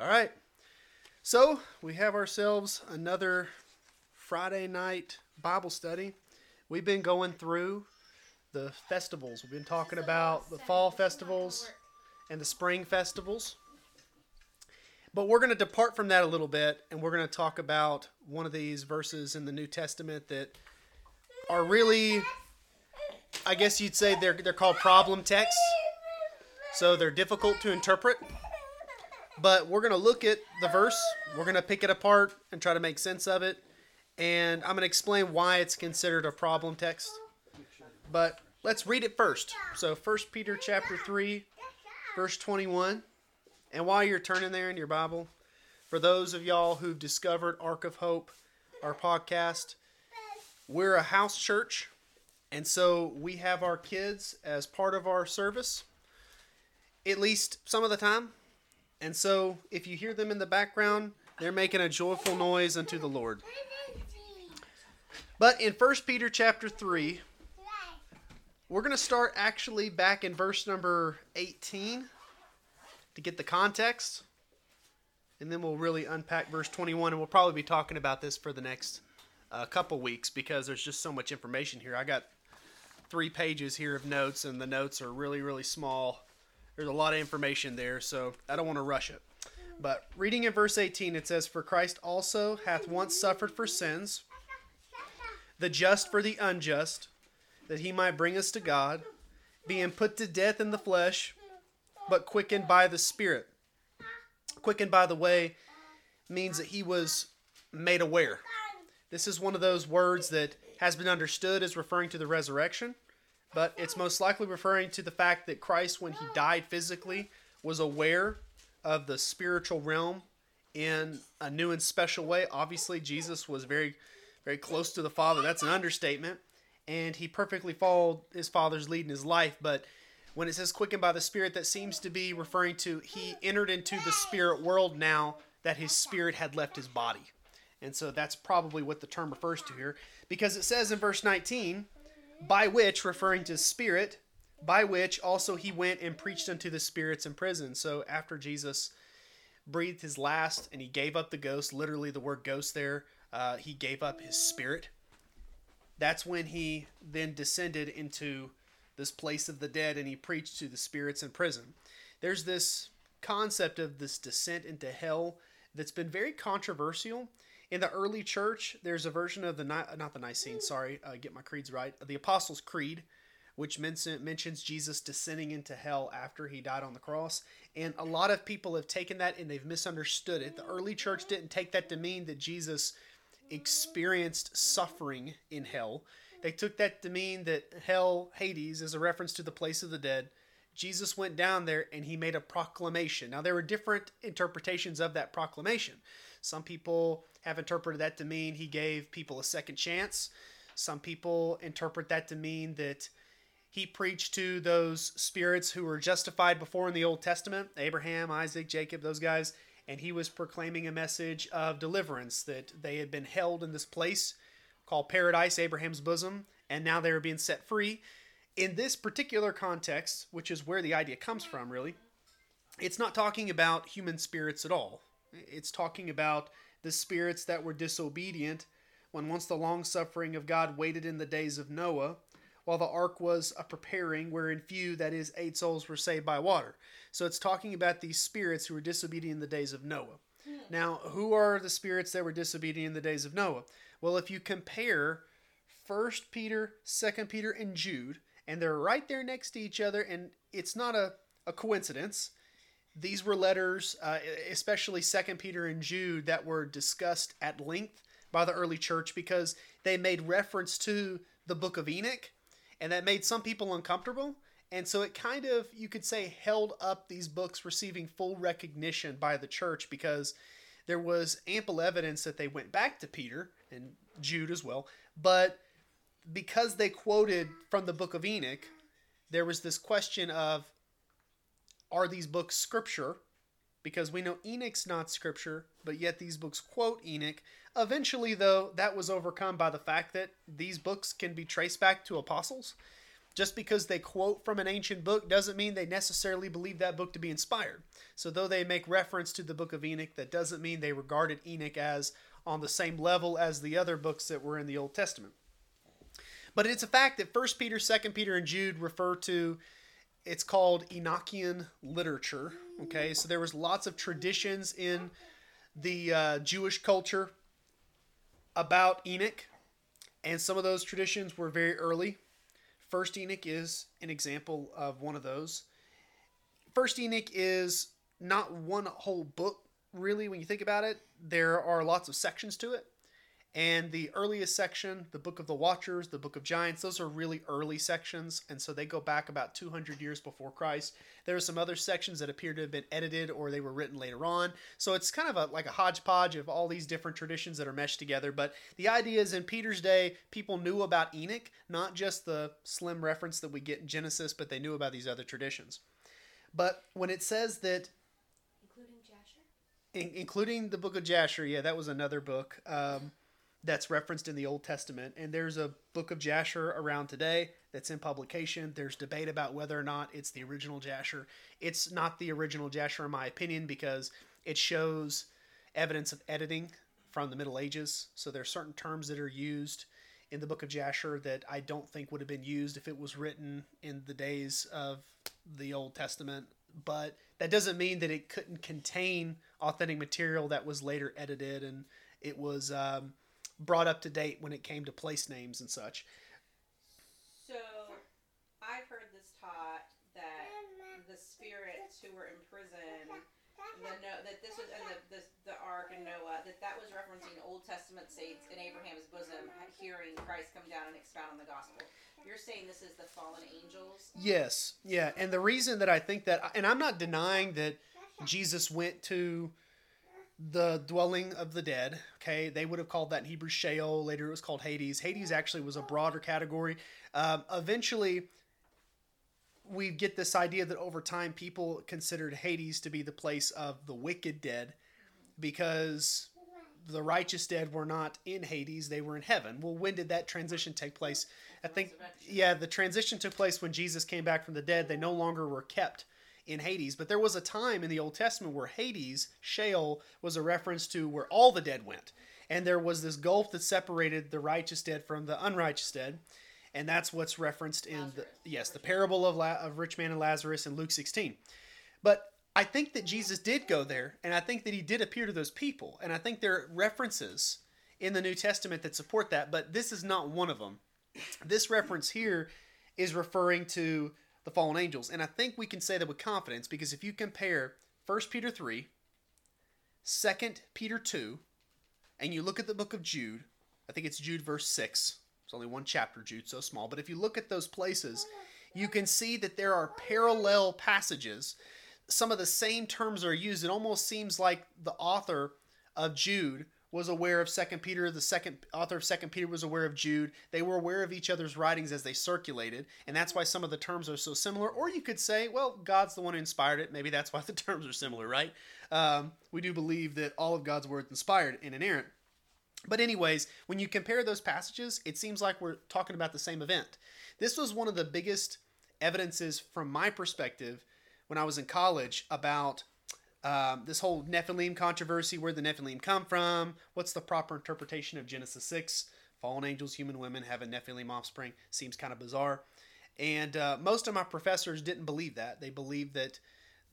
All right. So we have ourselves another Friday night Bible study. We've been going through the festivals. We've been talking about the fall festivals and the spring festivals. But we're going to depart from that a little bit and we're going to talk about one of these verses in the New Testament that are really, I guess you'd say they're, they're called problem texts. So they're difficult to interpret. But we're going to look at the verse, we're going to pick it apart and try to make sense of it. And I'm going to explain why it's considered a problem text. But let's read it first. So 1 Peter chapter 3 verse 21. And while you're turning there in your Bible, for those of y'all who've discovered Ark of Hope, our podcast, we're a house church. And so we have our kids as part of our service, at least some of the time. And so if you hear them in the background, they're making a joyful noise unto the Lord. But in 1 Peter chapter 3, we're going to start actually back in verse number 18 to get the context. And then we'll really unpack verse 21, and we'll probably be talking about this for the next uh, couple weeks because there's just so much information here. I got three pages here of notes, and the notes are really, really small. There's a lot of information there, so I don't want to rush it. But reading in verse 18, it says, For Christ also hath once suffered for sins, the just for the unjust, that he might bring us to God, being put to death in the flesh, but quickened by the Spirit. Quickened by the way means that he was made aware. This is one of those words that has been understood as referring to the resurrection, but it's most likely referring to the fact that Christ, when he died physically, was aware of the spiritual realm in a new and special way. Obviously, Jesus was very, very close to the Father. That's an understatement. And he perfectly followed his Father's lead in his life, but when it says quickened by the Spirit, that seems to be referring to he entered into the spirit world now that his spirit had left his body. And so that's probably what the term refers to here. Because it says in verse 19, by which, referring to spirit, by which also he went and preached unto the spirits in prison. So after Jesus breathed his last and he gave up the ghost, literally the word ghost there, uh, he gave up his spirit. That's when he then descended into this place of the dead and he preached to the spirits in prison. There's this concept of this descent into hell that's been very controversial. In the early church, there's a version of the not the Nicene, sorry, uh, get my creeds right, the Apostles' Creed, which mentions Jesus descending into hell after he died on the cross. And a lot of people have taken that and they've misunderstood it. The early church didn't take that to mean that Jesus experienced suffering in hell. They took that to mean that hell, Hades, is a reference to the place of the dead. Jesus went down there and he made a proclamation. Now, there were different interpretations of that proclamation. Some people have interpreted that to mean he gave people a second chance. Some people interpret that to mean that he preached to those spirits who were justified before in the Old Testament Abraham, Isaac, Jacob, those guys. And he was proclaiming a message of deliverance that they had been held in this place called Paradise, Abraham's bosom, and now they are being set free. In this particular context, which is where the idea comes from, really, it's not talking about human spirits at all. It's talking about the spirits that were disobedient when once the long suffering of God waited in the days of Noah, while the ark was a preparing, wherein few, that is, eight souls, were saved by water. So it's talking about these spirits who were disobedient in the days of Noah. Hmm. Now, who are the spirits that were disobedient in the days of Noah? Well, if you compare First Peter, Second Peter, and Jude, and they're right there next to each other, and it's not a, a coincidence. These were letters, uh, especially Second Peter and Jude, that were discussed at length by the early church because they made reference to the book of Enoch, and that made some people uncomfortable. And so it kind of, you could say, held up these books receiving full recognition by the church because there was ample evidence that they went back to Peter and Jude as well. But because they quoted from the book of Enoch, there was this question of are these books scripture? Because we know Enoch's not scripture, but yet these books quote Enoch. Eventually, though, that was overcome by the fact that these books can be traced back to apostles. Just because they quote from an ancient book doesn't mean they necessarily believe that book to be inspired. So, though they make reference to the book of Enoch, that doesn't mean they regarded Enoch as on the same level as the other books that were in the Old Testament. But it's a fact that 1 Peter, 2 Peter, and Jude refer to it's called Enochian literature. Okay, so there was lots of traditions in the uh, Jewish culture about Enoch, and some of those traditions were very early. First Enoch is an example of one of those. First Enoch is not one whole book, really, when you think about it. There are lots of sections to it. And the earliest section, the Book of the Watchers, the Book of Giants, those are really early sections, and so they go back about 200 years before Christ. There are some other sections that appear to have been edited or they were written later on. So it's kind of a, like a hodgepodge of all these different traditions that are meshed together. But the idea is in Peter's day, people knew about Enoch, not just the slim reference that we get in Genesis, but they knew about these other traditions. But when it says that Including Jasher? in, including the book of Jasher. Yeah, that was another book um, that's referenced in the Old Testament. And there's a book of Jasher around today that's in publication. There's debate about whether or not it's the original Jasher. It's not the original Jasher, in my opinion, because it shows evidence of editing from the Middle Ages. So there are certain terms that are used in the book of Jasher that I don't think would have been used if it was written in the days of the Old Testament. But that doesn't mean that it couldn't contain authentic material that was later edited and it was um, brought up to date when it came to place names and such. So, I've heard this taught that the spirits who were in prison, the no, that this was and the, the the ark and Noah, that that was referencing Old Testament saints in Abraham's bosom, hearing Christ come down and expound on the gospel. You're saying this is the fallen angels. Yes, yeah, and the reason that I think that, and I'm not denying that Jesus went to the dwelling of the dead. Okay, they would have called that in Hebrew Sheol. Later, it was called Hades. Hades actually was a broader category. Um, eventually, we get this idea that over time, people considered Hades to be the place of the wicked dead, because the righteous dead were not in Hades; they were in heaven. Well, when did that transition take place? I think, yeah, the transition took place when Jesus came back from the dead. They no longer were kept in Hades. But there was a time in the Old Testament where Hades, Sheol, was a reference to where all the dead went. And there was this gulf that separated the righteous dead from the unrighteous dead. And that's what's referenced in the yes, the parable of, La- of rich man and Lazarus in Luke 16. But I think that Jesus did go there, and I think that he did appear to those people. And I think there are references in the New Testament that support that, but this is not one of them. This reference here is referring to the fallen angels. And I think we can say that with confidence because if you compare 1 Peter 3, 2 Peter 2, and you look at the book of Jude, I think it's Jude verse 6. It's only one chapter, Jude, so small. But if you look at those places, you can see that there are parallel passages. Some of the same terms are used. It almost seems like the author of Jude was aware of Second Peter. The second author of Second Peter was aware of Jude. They were aware of each other's writings as they circulated, and that's why some of the terms are so similar. Or you could say, well, God's the one who inspired it. Maybe that's why the terms are similar, right? Um, we do believe that all of God's words inspired and inerrant. But anyways, when you compare those passages, it seems like we're talking about the same event. This was one of the biggest evidences from my perspective when I was in college about um, this whole Nephilim controversy, where the Nephilim come from, what's the proper interpretation of Genesis 6? Fallen angels, human women have a Nephilim offspring. Seems kind of bizarre. And uh, most of my professors didn't believe that. They believed that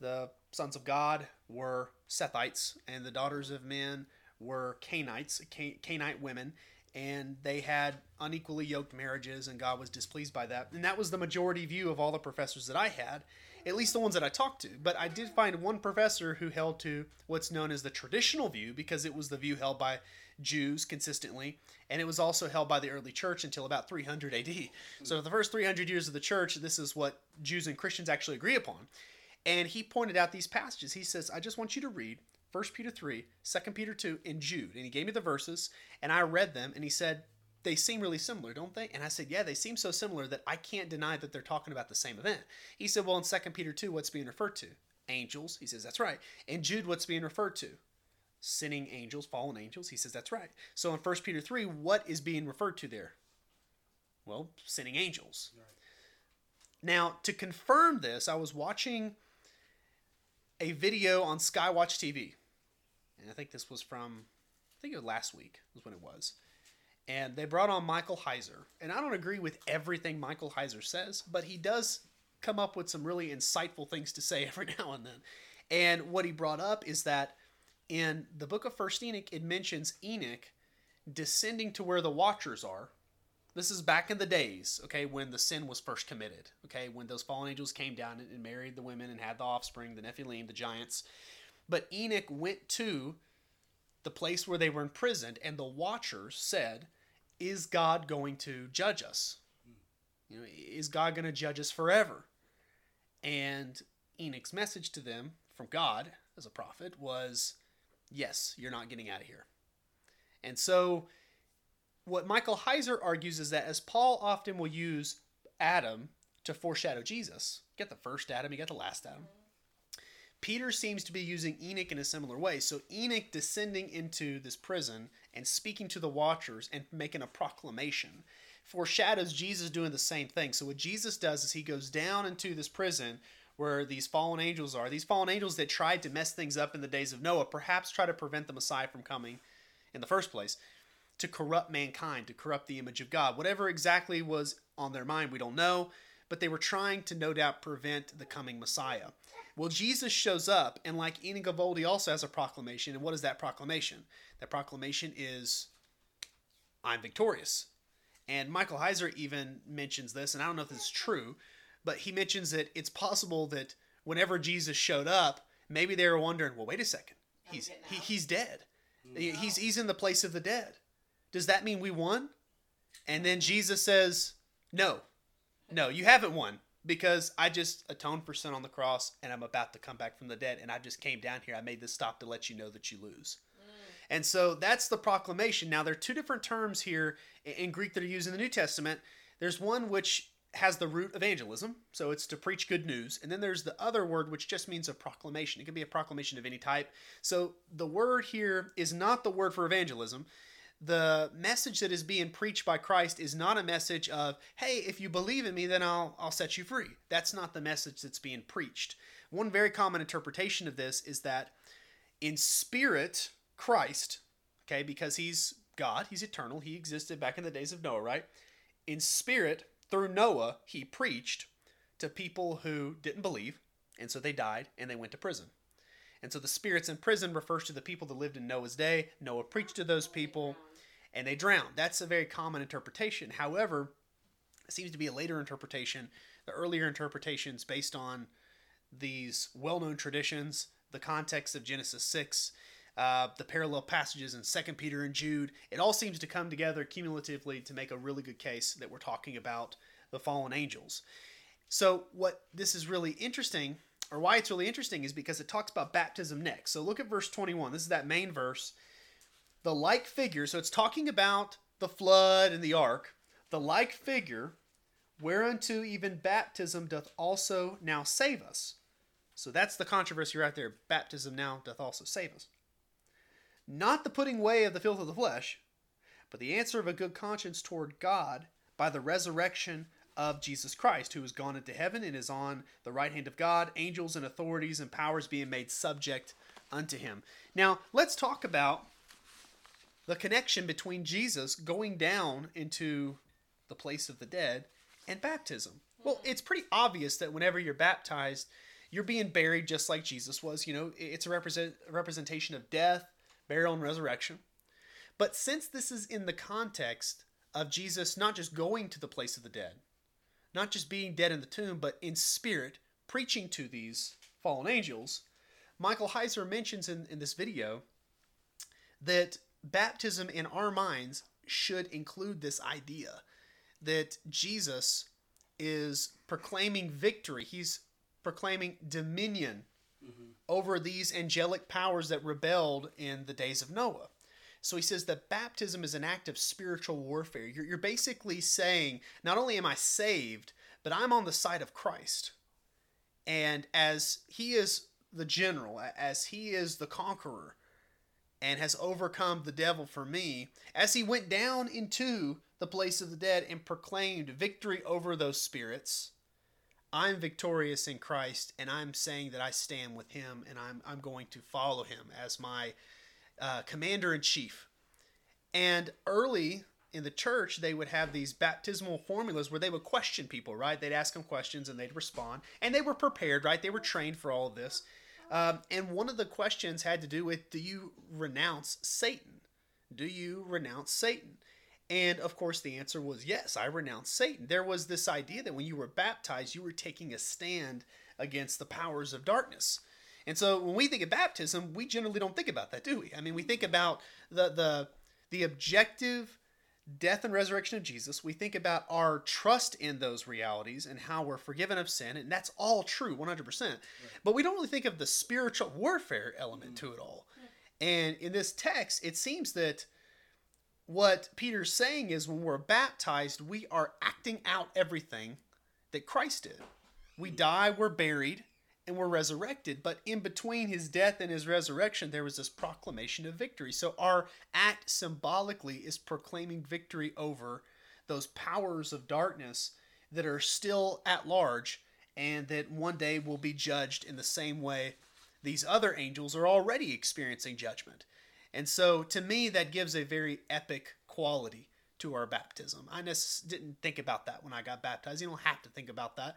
the sons of God were Sethites and the daughters of men were Canaanites, Ca- Canaanite women, and they had unequally yoked marriages, and God was displeased by that. And that was the majority view of all the professors that I had, at least the ones that I talked to. But I did find one professor who held to what's known as the traditional view because it was the view held by Jews consistently, and it was also held by the early church until about 300 AD. So, the first 300 years of the church, this is what Jews and Christians actually agree upon. And he pointed out these passages. He says, I just want you to read 1 Peter 3, 2 Peter 2, and Jude. And he gave me the verses, and I read them, and he said, They seem really similar, don't they? And I said, Yeah, they seem so similar that I can't deny that they're talking about the same event. He said, Well, in 2 Peter 2, what's being referred to? Angels. He says, That's right. And Jude, what's being referred to? Sinning angels, fallen angels. He says, That's right. So in 1 Peter 3, what is being referred to there? Well, sinning angels. Now, to confirm this, I was watching a video on Skywatch TV. And I think this was from, I think it was last week, was when it was. And they brought on Michael Heiser. And I don't agree with everything Michael Heiser says, but he does come up with some really insightful things to say every now and then. And what he brought up is that in the book of First Enoch, it mentions Enoch descending to where the Watchers are. This is back in the days, okay, when the sin was first committed, okay, when those fallen angels came down and married the women and had the offspring, the Nephilim, the giants. But Enoch went to the place where they were imprisoned, and the Watchers said, Is God going to judge us? You know, is God going to judge us forever? And Enoch's message to them from God as a prophet was, Yes, you're not getting out of here. And so, what Michael Heiser argues is that as Paul often will use Adam to foreshadow Jesus, get the first Adam, you get the last Adam. Peter seems to be using Enoch in a similar way. So, Enoch descending into this prison and speaking to the watchers and making a proclamation foreshadows Jesus doing the same thing. So, what Jesus does is he goes down into this prison where these fallen angels are. These fallen angels that tried to mess things up in the days of Noah, perhaps try to prevent the Messiah from coming in the first place, to corrupt mankind, to corrupt the image of God. Whatever exactly was on their mind, we don't know, but they were trying to no doubt prevent the coming Messiah. Well, Jesus shows up, and like Enoch Gavoldi also has a proclamation. And what is that proclamation? That proclamation is, I'm victorious. And Michael Heiser even mentions this, and I don't know if this is true, but he mentions that it's possible that whenever Jesus showed up, maybe they were wondering, well, wait a second, he's he, he's dead. He's he's in the place of the dead. Does that mean we won? And then Jesus says, no, no, you haven't won because I just atoned for sin on the cross and I'm about to come back from the dead and I just came down here. I made this stop to let you know that you lose. Mm. And so that's the proclamation. Now, there are two different terms here in Greek that are used in the New Testament. There's one which has the root evangelism, so it's to preach good news. And then there's the other word which just means a proclamation. It can be a proclamation of any type. So the word here is not the word for evangelism. The message that is being preached by Christ is not a message of, hey, if you believe in me, then I'll, I'll set you free. That's not the message that's being preached. One very common interpretation of this is that in spirit, Christ, okay, because he's God, he's eternal, he existed back in the days of Noah, right? In spirit, through Noah, he preached to people who didn't believe, and so they died and they went to prison. And so the spirits in prison refers to the people that lived in Noah's day. Noah preached to those people and they drowned. That's a very common interpretation. However, it seems to be a later interpretation. The earlier interpretations based on these well-known traditions, the context of Genesis 6, uh, the parallel passages in Second Peter and Jude. It all seems to come together cumulatively to make a really good case that we're talking about the fallen angels. So, what this is really interesting, or why it's really interesting, is because it talks about baptism next. So, look at verse 21. This is that main verse. The like figure, so it's talking about the flood and the ark. The like figure, whereunto even baptism doth also now save us. So, that's the controversy right there. Baptism now doth also save us not the putting away of the filth of the flesh, but the answer of a good conscience toward God by the resurrection of Jesus Christ, who has gone into heaven and is on the right hand of God, angels and authorities and powers being made subject unto him. Now, let's talk about the connection between Jesus going down into the place of the dead and baptism. Well, hmm. it's pretty obvious that whenever you're baptized, you're being buried just like Jesus was. You know, it's a represent, representation of death, burial, and resurrection. But since this is in the context of Jesus not just going to the place of the dead, not just being dead in the tomb, but in spirit preaching to these fallen angels, Michael Heiser mentions in, in this video that baptism in our minds should include this idea that Jesus is proclaiming victory. He's proclaiming dominion mm-hmm. over these angelic powers that rebelled in the days of Noah. So he says that baptism is an act of spiritual warfare. You're, you're basically saying, not only am I saved, but I'm on the side of Christ. And as he is the general, as he is the conqueror, and has overcome the devil for me, as he went down into the place of the dead and proclaimed victory over those spirits, I'm victorious in Christ, and I'm saying that I stand with Him, and I'm I'm going to follow Him as my uh, commander in chief. And early in the church, they would have these baptismal formulas where they would question people, right? They'd ask them questions and they'd respond, and they were prepared, right? They were trained for all of this. Um, and one of the questions had to do with Do you renounce Satan? Do you renounce Satan? And of course, the answer was yes, I renounce Satan. There was this idea that when you were baptized, you were taking a stand against the powers of darkness. And so when we think of baptism, we generally don't think about that, do we? I mean, we think about the the the objective death and resurrection of Jesus. We think about our trust in those realities and how we're forgiven of sin, and that's all true, 100%. Right. But we don't really think of the spiritual warfare element mm-hmm. to it all. And in this text, it seems that what Peter's saying is when we're baptized, we are acting out everything that Christ did. We die, we're buried, and we're resurrected. But in between his death and his resurrection, there was this proclamation of victory. So our act symbolically is proclaiming victory over those powers of darkness that are still at large and that one day will be judged in the same way these other angels are already experiencing judgment. And so to me, that gives a very epic quality to our baptism. I just didn't think about that when I got baptized. You don't have to think about that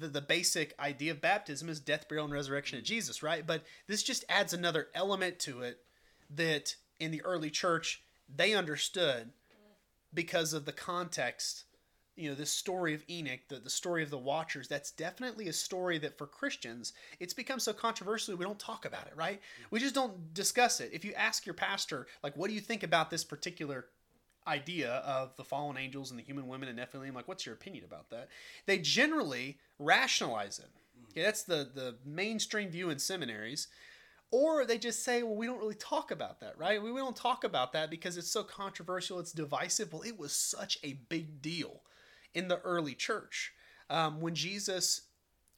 the, the basic idea of baptism is death, burial, and resurrection of Jesus, right? But this just adds another element to it that in the early church they understood because of the context. You know, this story of Enoch, the, the story of the Watchers, that's definitely a story that for Christians, it's become so controversial we don't talk about it, right? We just don't discuss it. If you ask your pastor, like, what do you think about this particular idea of the fallen angels and the human women and Nephilim. Like, what's your opinion about that? They generally rationalize it. Okay, that's the the mainstream view in seminaries. Or they just say, well, we don't really talk about that, right? We, we don't talk about that because it's so controversial, it's divisive. Well, it was such a big deal in the early church. Um, when Jesus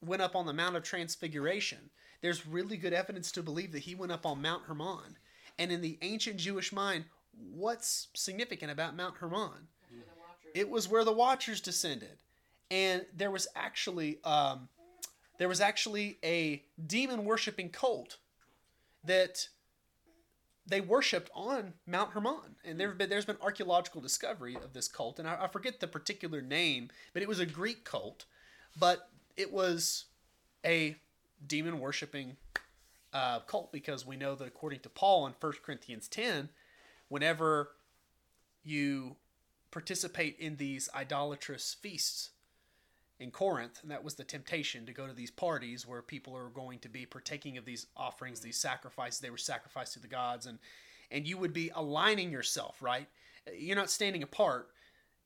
went up on the Mount of Transfiguration, there's really good evidence to believe that he went up on Mount Hermon. And in the ancient Jewish mind, what's significant about Mount Hermon? It was where the Watchers descended, and there was actually um, there was actually a demon worshiping cult that they worshipped on Mount Hermon, and there been there's been archaeological discovery of this cult, and I, I forget the particular name, but it was a Greek cult, but it was a demon worshiping uh, cult because we know that according to Paul in 1 Corinthians 10, whenever you participate in these idolatrous feasts in Corinth, and that was the temptation to go to these parties where people are going to be partaking of these offerings, these sacrifices. They were sacrificed to the gods, and and you would be aligning yourself, right? You're not standing apart.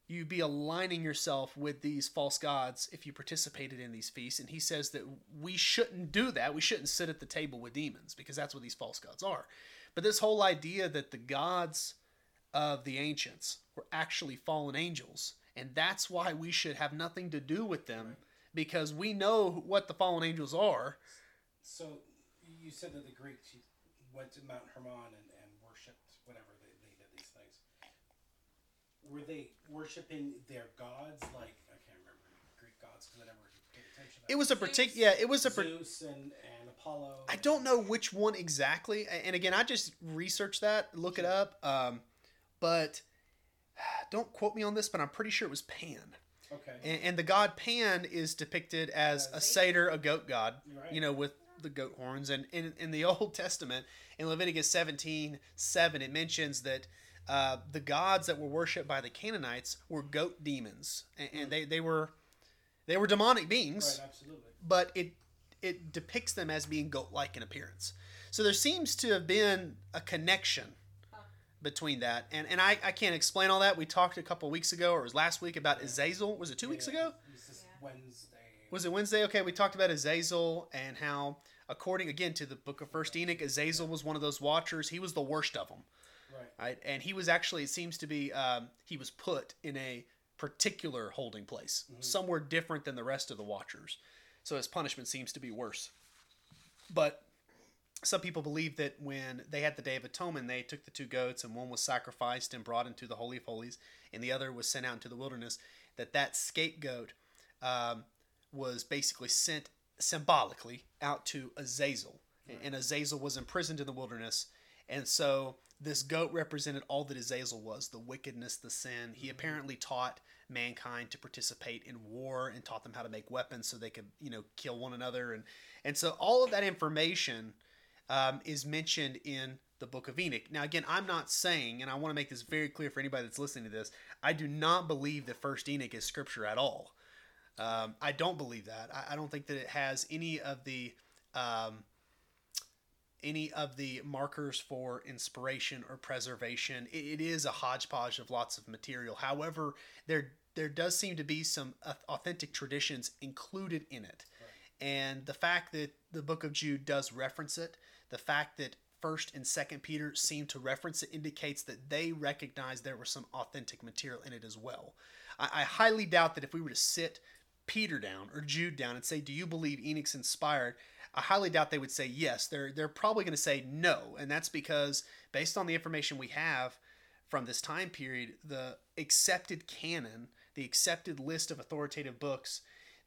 You'd be aligning yourself with these false gods if you participated in these feasts. And he says that we shouldn't do that. We shouldn't sit at the table with demons because that's what these false gods are. But this whole idea that the gods of the ancients were actually fallen angels, and that's why we should have nothing to do with them because we know what the fallen angels are. So you said that the Greeks went to Mount Hermon and, and worshipped whatever they, they did these things. Were they worshiping their gods like I can't remember Greek gods because I never paid attention. It was a particular yeah. It was a Zeus and, and Apollo. I don't know which one exactly, and again, I just researched that, look it up, um, but don't quote me on this, but I'm pretty sure it was Pan. Okay. And, and the god Pan is depicted as a satyr, a goat god, right. you know, with the goat horns. And in, in the Old Testament, in Leviticus 17 7, it mentions that uh, the gods that were worshipped by the Canaanites were goat demons, and, and they, they were they were demonic beings. Right, absolutely. But it it depicts them as being goat-like in appearance. So there seems to have been a connection between that, and and I, I can't explain all that. We talked a couple weeks ago, or it was last week, about Azazel. Was it two yeah, weeks ago? Was Wednesday. Was it Wednesday? Okay, we talked about Azazel and how, according again to the book of First Enoch, Azazel was one of those watchers. He was the worst of them. Right. right? And he was actually, it seems to be, um, he was put in a particular holding place, mm-hmm. somewhere different than the rest of the watchers. So his punishment seems to be worse. But some people believe that when they had the Day of Atonement, they took the two goats and one was sacrificed and brought into the Holy of Holies, and the other was sent out into the wilderness. That that scapegoat um, was basically sent symbolically out to Azazel, and Azazel was imprisoned in the wilderness, and so this goat represented all that Azazel was the wickedness, the sin. He apparently taught mankind to participate in war and taught them how to make weapons so they could, you know, kill one another. And, and so all of that information um, is mentioned in the book of Enoch. Now, again, I'm not saying, and I want to make this very clear for anybody that's listening to this, I do not believe that First Enoch is scripture at all. Um, I don't believe that. I, I, don't think that it has any of the um, any of the markers for inspiration or preservation. It, is a hodgepodge of lots of material. However, there there does seem to be some authentic traditions included in it. Right. And the fact that the book of Jude does reference it, the fact that first and second Peter seem to reference it indicates that they recognize there was some authentic material in it as well. I, I highly doubt that if we were to sit Peter down or Jude down and say, Do you believe Enoch's inspired? I highly doubt they would say yes. They're they're probably going to say no, and that's because based on the information we have from this time period, the accepted canon, the accepted list of authoritative books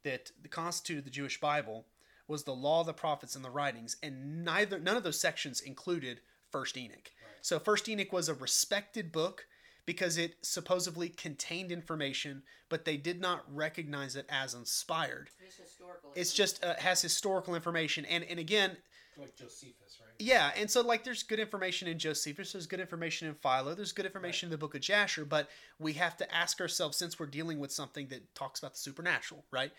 that constituted the Jewish Bible was the law, the prophets, and the writings, and neither none of those sections included First Enoch. Right. So First Enoch was a respected book because it supposedly contained information, but they did not recognize it as inspired. It's historical. It's just uh, has historical information, and and again, like Josephus, right? Yeah, and so like there's good information in Josephus, there's good information in Philo, there's good information right. in the Book of Jasher, but we have to ask ourselves since we're dealing with something that talks about the supernatural, right?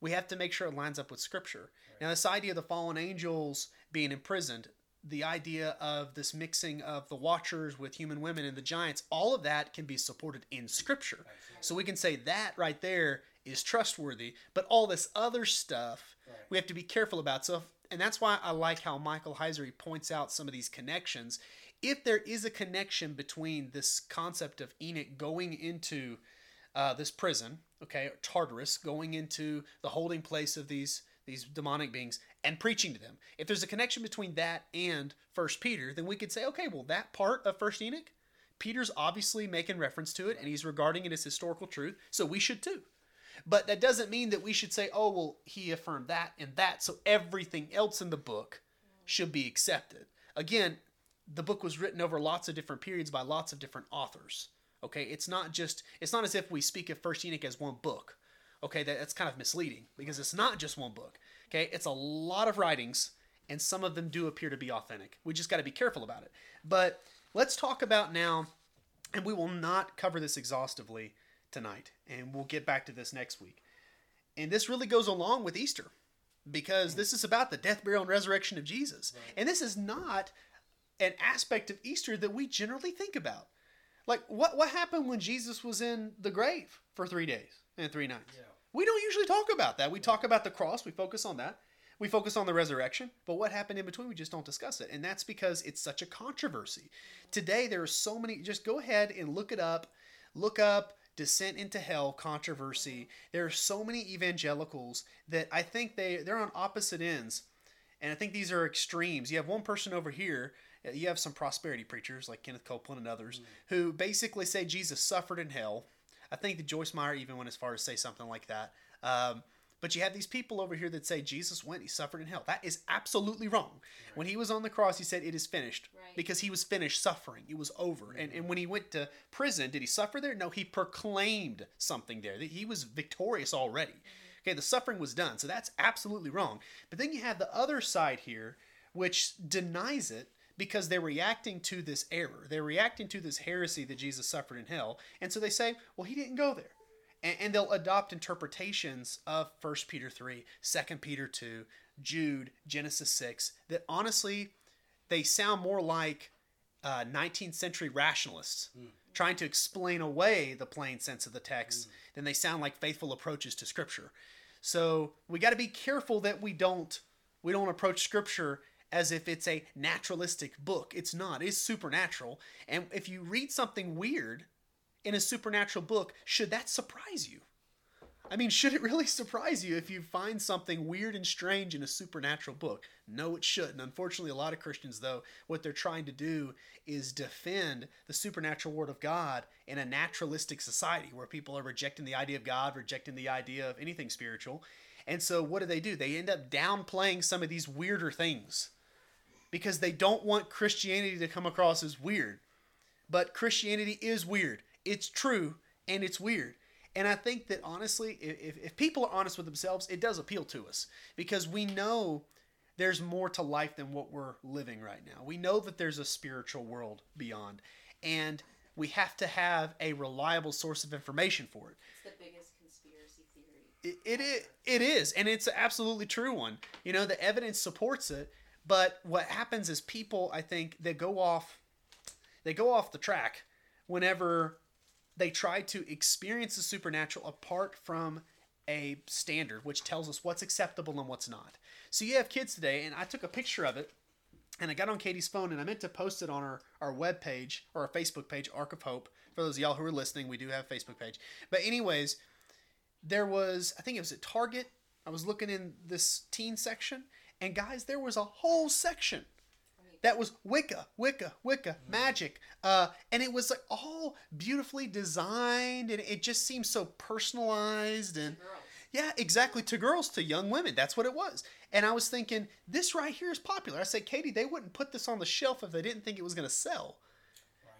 We have to make sure it lines up with Scripture. Right. Now, this idea of the fallen angels being imprisoned, the idea of this mixing of the watchers with human women and the giants, all of that can be supported in scripture. So we can say that right there is trustworthy, but all this other stuff we have to be careful about. So, if, and that's why I like how Michael Heiser points out some of these connections. If there is a connection between this concept of Enoch going into uh, this prison, okay, Tartarus, going into the holding place of these these demonic beings and preaching to them. If there's a connection between that and First Peter, then we could say, okay, well, that part of First Enoch, Peter's obviously making reference to it and he's regarding it as historical truth, so we should too. But that doesn't mean that we should say, oh, well, he affirmed that and that, so everything else in the book should be accepted. Again, the book was written over lots of different periods by lots of different authors. Okay, it's not just it's not as if we speak of First Enoch as one book. Okay, that, that's kind of misleading because it's not just one book. Okay, it's a lot of writings, and some of them do appear to be authentic. We just got to be careful about it. But let's talk about now, and we will not cover this exhaustively tonight, and we'll get back to this next week. And this really goes along with Easter because this is about the death, burial, and resurrection of Jesus. Right. And this is not an aspect of Easter that we generally think about. Like what what happened when Jesus was in the grave for three days and three nights? Yeah. We don't usually talk about that. We talk about the cross, we focus on that. We focus on the resurrection, but what happened in between, we just don't discuss it. And that's because it's such a controversy. Today, there are so many, just go ahead and look it up. Look up descent into hell controversy. There are so many evangelicals that I think they, they're on opposite ends. And I think these are extremes. You have one person over here you have some prosperity preachers like Kenneth Copeland and others mm. who basically say Jesus suffered in hell I think that Joyce Meyer even went as far as say something like that. Um, but you have these people over here that say Jesus went, he suffered in hell. That is absolutely wrong. Right. When he was on the cross, he said, It is finished. Right. Because he was finished suffering. It was over. Mm-hmm. And, and when he went to prison, did he suffer there? No, he proclaimed something there. That he was victorious already. Mm-hmm. Okay, the suffering was done. So that's absolutely wrong. But then you have the other side here, which denies it because they're reacting to this error. They're reacting to this heresy that Jesus suffered in hell. And so they say, well, he didn't go there. And, and they'll adopt interpretations of 1 Peter 3, 2 Peter 2, Jude, Genesis 6, that honestly, they sound more like uh, 19th century rationalists mm. trying to explain away the plain sense of the text mm. than they sound like faithful approaches to Scripture. So we got to be careful that we don't we don't approach Scripture as if it's a naturalistic book. It's not, it's supernatural. And if you read something weird in a supernatural book, should that surprise you? I mean, should it really surprise you if you find something weird and strange in a supernatural book? No, it shouldn't. Unfortunately, a lot of Christians, though, what they're trying to do is defend the supernatural Word of God in a naturalistic society where people are rejecting the idea of God, rejecting the idea of anything spiritual. And so what do they do? They end up downplaying some of these weirder things because they don't want Christianity to come across as weird. But Christianity is weird. It's true and it's weird. And I think that honestly, if, if people are honest with themselves, it does appeal to us because we know there's more to life than what we're living right now. We know that there's a spiritual world beyond. And we have to have a reliable source of information for it. It's the biggest conspiracy theory. It, it, is, it is, and it's an absolutely true one. You know, the evidence supports it, but what happens is people, I think, they go off, they go off the track whenever they try to experience the supernatural apart from a standard which tells us what's acceptable and what's not. So you have kids today, and I took a picture of it, and I got on Katie's phone, and I meant to post it on our, our web page or our Facebook page, Arc of Hope. For those of y'all who are listening, we do have a Facebook page. But anyways, there was, I think it was at Target. I was looking in this teen section, and guys, there was a whole section that was Wicca, Wicca, Wicca, magic, uh, and it was like all beautifully designed, and it just seemed so personalized and. Yeah, exactly. To girls, to young women. That's what it was. And I was thinking, this right here is popular. I said, Katie, they wouldn't put this on the shelf if they didn't think it was going to sell.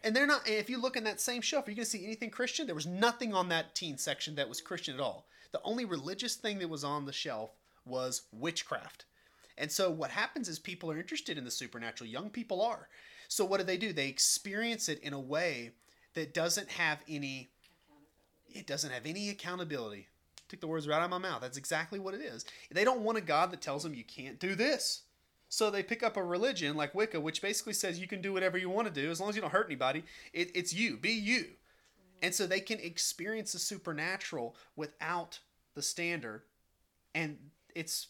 And they're not. If you look in that same shelf, are you going to see anything Christian? There was nothing on that teen section that was Christian at all. The only religious thing that was on the shelf was witchcraft. And so what happens is people are interested in the supernatural. Young people are. So what do they do? They experience it in a way that doesn't have any. It doesn't have any accountability. Took the words right out of my mouth. That's exactly what it is. They don't want a God that tells them you can't do this. So they pick up a religion like Wicca, which basically says you can do whatever you want to do as long as you don't hurt anybody. It, it's you, be you. And so they can experience the supernatural without the standard. And it's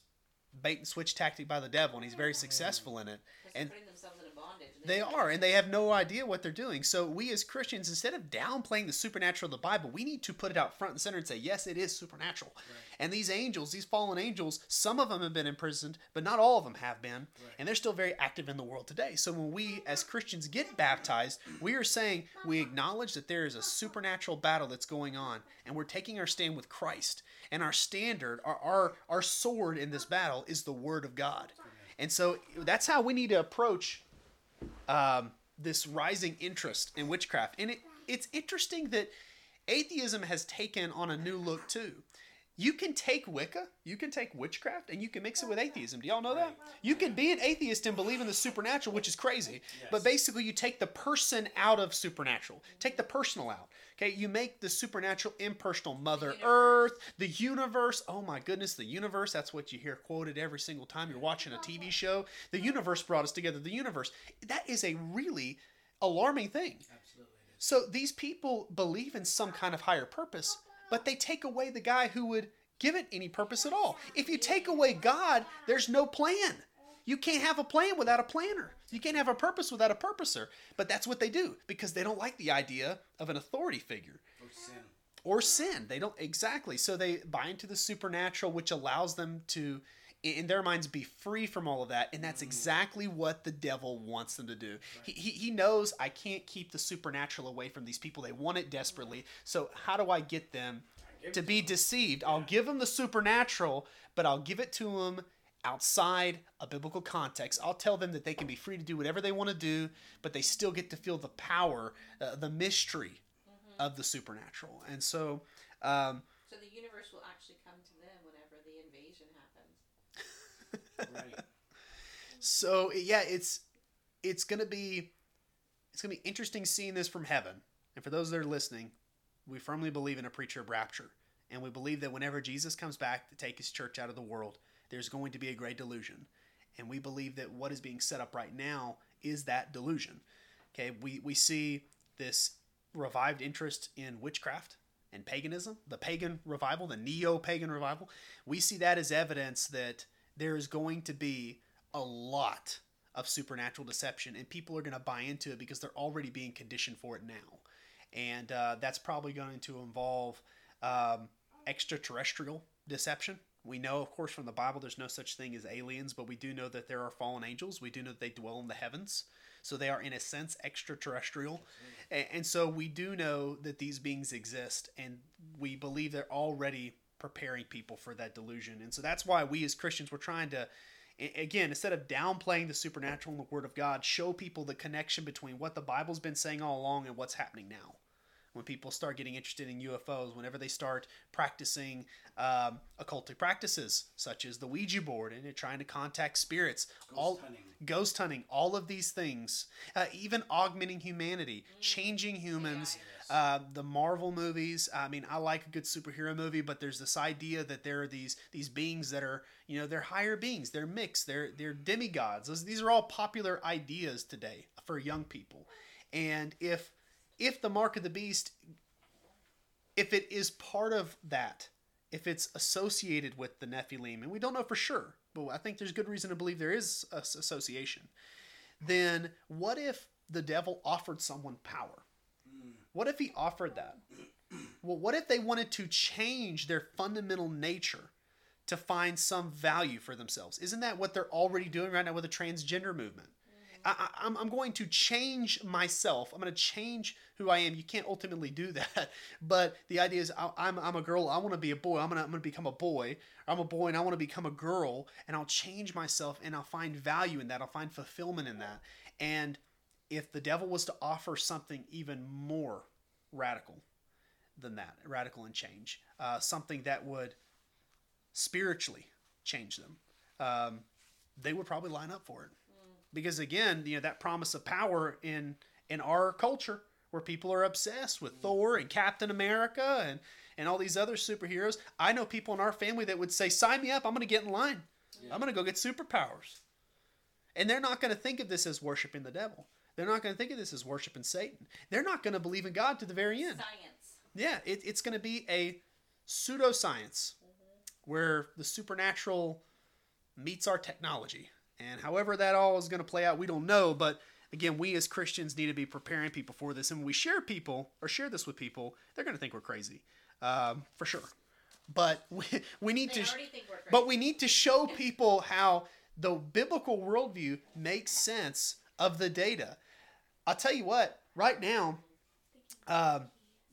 bait and switch tactic by the devil, and he's very successful in it. And putting themselves in a bondage. they are, and they have no idea what they're doing. So we as Christians, instead of downplaying the supernatural of the Bible, we need to put it out front and center and say, yes, it is supernatural. And these angels, these fallen angels, some of them have been imprisoned, but not all of them have been, and they're still very active in the world today. So when we as Christians get baptized, we are saying we acknowledge that there is a supernatural battle that's going on, and we're taking our stand with Christ. And our standard, our our, our sword in this battle is the Word of God. And so that's how we need to approach um, this rising interest in witchcraft. And it, it's interesting that atheism has taken on a new look too. You can take Wicca, you can take witchcraft, and you can mix it with atheism. Do y'all know that? You can be an atheist and believe in the supernatural, which is crazy. But basically, you take the person out of supernatural, take the personal out. Okay, you make the supernatural impersonal. Mother Earth, the universe. Oh my goodness, the universe. That's what you hear quoted every single time you're watching a TV show. The universe brought us together. The universe. That is a really alarming thing. Absolutely. So these people believe in some kind of higher purpose, but they take away the guy who would give it any purpose at all. If you take away God, there's no plan. You can't have a plan without a planner. You can't have a purpose without a purposer. But that's what they do because they don't like the idea of an authority figure Or sin. or sin. They don't exactly. So they buy into the supernatural, which allows them to, in their minds, be free from all of that. And that's exactly what the devil wants them to do. He, he, he knows I can't keep the supernatural away from these people. They want it desperately. So how do I get them to be deceived? I'll give them the supernatural, but I'll give it to them outside a biblical context. I'll tell them that they can be free to do whatever they want to do, but they still get to feel the power, uh, the mystery of the supernatural. And so, um, So the universe will actually come to them whenever the invasion happens. Right. so yeah, it's it's gonna be it's gonna be interesting seeing this from heaven. And for those that are listening, we firmly believe in a preacher of rapture, and we believe that whenever Jesus comes back to take his church out of the world, there's going to be a great delusion. And we believe that what is being set up right now is that delusion. Okay, we, we see this revived interest in witchcraft and paganism, the pagan revival, the neo pagan revival. We see that as evidence that there is going to be a lot of supernatural deception, and people are going to buy into it because they're already being conditioned for it now. And uh, that's probably going to involve um, extraterrestrial deception. We know, of course, from the Bible, there's no such thing as aliens, but we do know that there are fallen angels. We do know that they dwell in the heavens. So they are, in a sense, extraterrestrial. And, and so we do know that these beings exist, and we believe they're already preparing people for that delusion. And so that's why we as Christians we're trying to again instead of downplaying the supernatural and the word of God, show people the connection between what the Bible's been saying all along and what's happening now. When people start getting interested in UFOs, whenever they start practicing um, occultic practices such as the Ouija board and trying to contact spirits, Ghost all hunting. ghost hunting, all of these things, uh, even augmenting humanity, changing humans. Uh, the Marvel movies. I mean, I like a good superhero movie, but there's this idea that there are these these beings that are, you know, they're higher beings. They're mixed. They're they're demigods. Those, these are all popular ideas today for young people. And if if the mark of the beast, if it is part of that, if it's associated with the Nephilim, and we don't know for sure, but I think there's good reason to believe there is a association. Then what if the devil offered someone power? What if he offered that? Well, what if they wanted to change their fundamental nature to find some value for themselves? Isn't that what they're already doing right now with the transgender movement? Mm-hmm. I, I, I'm, I'm going to change myself. I'm going to change who I am. You can't ultimately do that, but the idea is I, I'm, I'm a girl. I want to be a boy. I'm going to I'm going to become a boy. I'm a boy and I want to become a girl, and I'll change myself and I'll find value in that. I'll find fulfillment in that. And if the devil was to offer something even more radical than that, radical and change, uh, something that would spiritually change them, um, they would probably line up for it. Because again, you know that promise of power in in our culture, where people are obsessed with Thor and Captain America and and all these other superheroes. I know people in our family that would say, "Sign me up! I'm going to get in line. I'm going to go get superpowers." And they're not going to think of this as worshiping the devil. They're not going to think of this as worshiping Satan. They're not going to believe in God to the very end. Science. Yeah, it, it's going to be a pseudoscience where the supernatural meets our technology. And however that all is going to play out, we don't know. But again, we as Christians need to be preparing people for this. And when we share people or share this with people, they're going to think we're crazy, um, for sure. But we, we need They to. already think we're crazy. But we need to show people how the biblical worldview makes sense of the data. I'll tell you what, right now, um,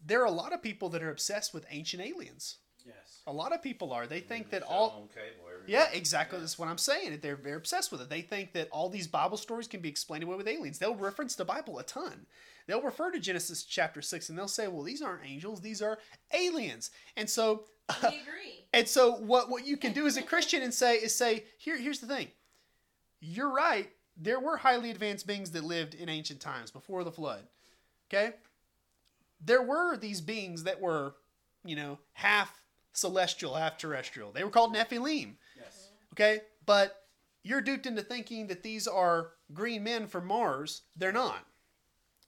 there are a lot of people that are obsessed with ancient aliens. Yes. A lot of people are. They think that all. cable Yeah, exactly. Yes. That's what I'm saying. They're they're obsessed with it. They think that all these Bible stories can be explained away with aliens. They'll reference the Bible a ton. They'll refer to Genesis chapter six, and they'll say, "Well, these aren't angels; these are aliens." And so, we agree. and so, what what you can do as a Christian and say is say, "Here, here's the thing. You're right. There were highly advanced beings that lived in ancient times before the flood. Okay, there were these beings that were, you know, half celestial, half terrestrial. They were called Nephilim." Yes. Okay, but you're duped into thinking that these are green men from Mars. They're not.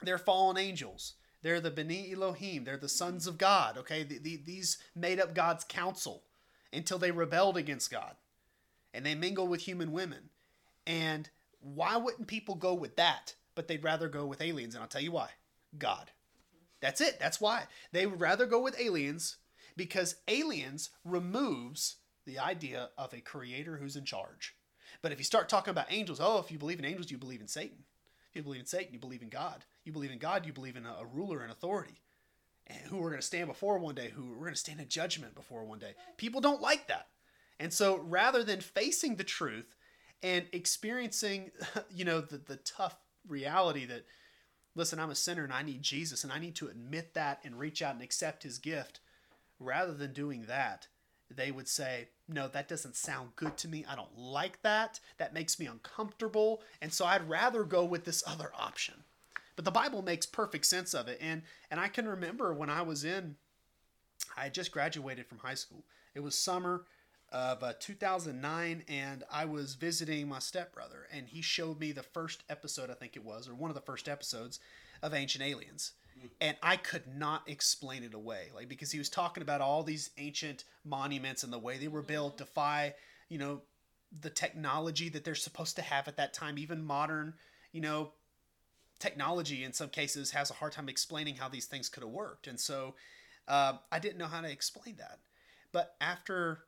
They're fallen angels. They're the Beni Elohim. They're the sons of God. Okay, the, the, these made up God's council until they rebelled against God, and they mingle with human women. And why wouldn't people go with that? But they'd rather go with aliens, and I'll tell you why. God. That's it. That's why they would rather go with aliens because aliens removes the idea of a creator who's in charge. But if you start talking about angels, oh, if you believe in angels, you believe in Satan. If you believe in Satan, you believe in God. You believe in God, you believe in a, a ruler and authority. And who we're going to stand before one day, who we're going to stand in judgment before one day. People don't like that. And so rather than facing the truth and experiencing, you know, the, the tough reality that, listen, I'm a sinner and I need Jesus and I need to admit that and reach out and accept his gift, rather than doing that, they would say, No, that doesn't sound good to me. I don't like that. That makes me uncomfortable. And so I'd rather go with this other option. But the Bible makes perfect sense of it. And and I can remember when I was in I had just graduated from high school. It was summer of uh, 2009, and I was visiting my stepbrother, and he showed me the first episode, I think it was, or one of the first episodes of Ancient Aliens. And I could not explain it away, like because he was talking about all these ancient monuments and the way they were built, defy, you know, the technology that they're supposed to have at that time, even modern, you know, technology in some cases has a hard time explaining how these things could have worked. And so uh, I didn't know how to explain that. But after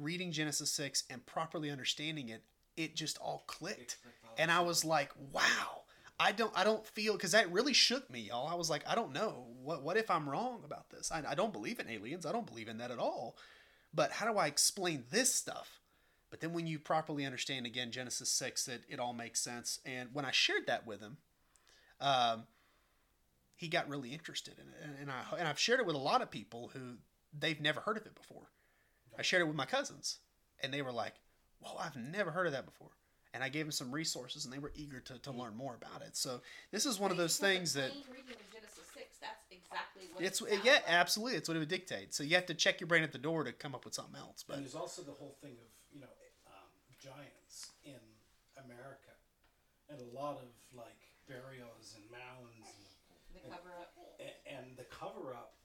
reading Genesis 6 and properly understanding it, it just all clicked. And I was like, wow. I don't I don't feel because that really shook me, y'all. I was like, I don't know. What what if I'm wrong about this? I, I don't believe in aliens. I don't believe in that at all. but how do I explain this stuff? But then when you properly understand again Genesis six, it it all makes sense. And when I shared that with him, um, he got really interested in it, and, and I and I've shared it with a lot of people who they've never heard of it before. I shared it with my cousins, and they were like, "Whoa, I've never heard of that before." And I gave them some resources, and they were eager to, to learn more about it. So this is one of those things that plain reading of Genesis six. That's exactly what it's it yeah, like. absolutely. It's what it would dictate. So you have to check your brain at the door to come up with something else. But And there's also the whole thing of you know um, giants in America, and a lot of like burials and mounds and, The cover up. a- and the cover up.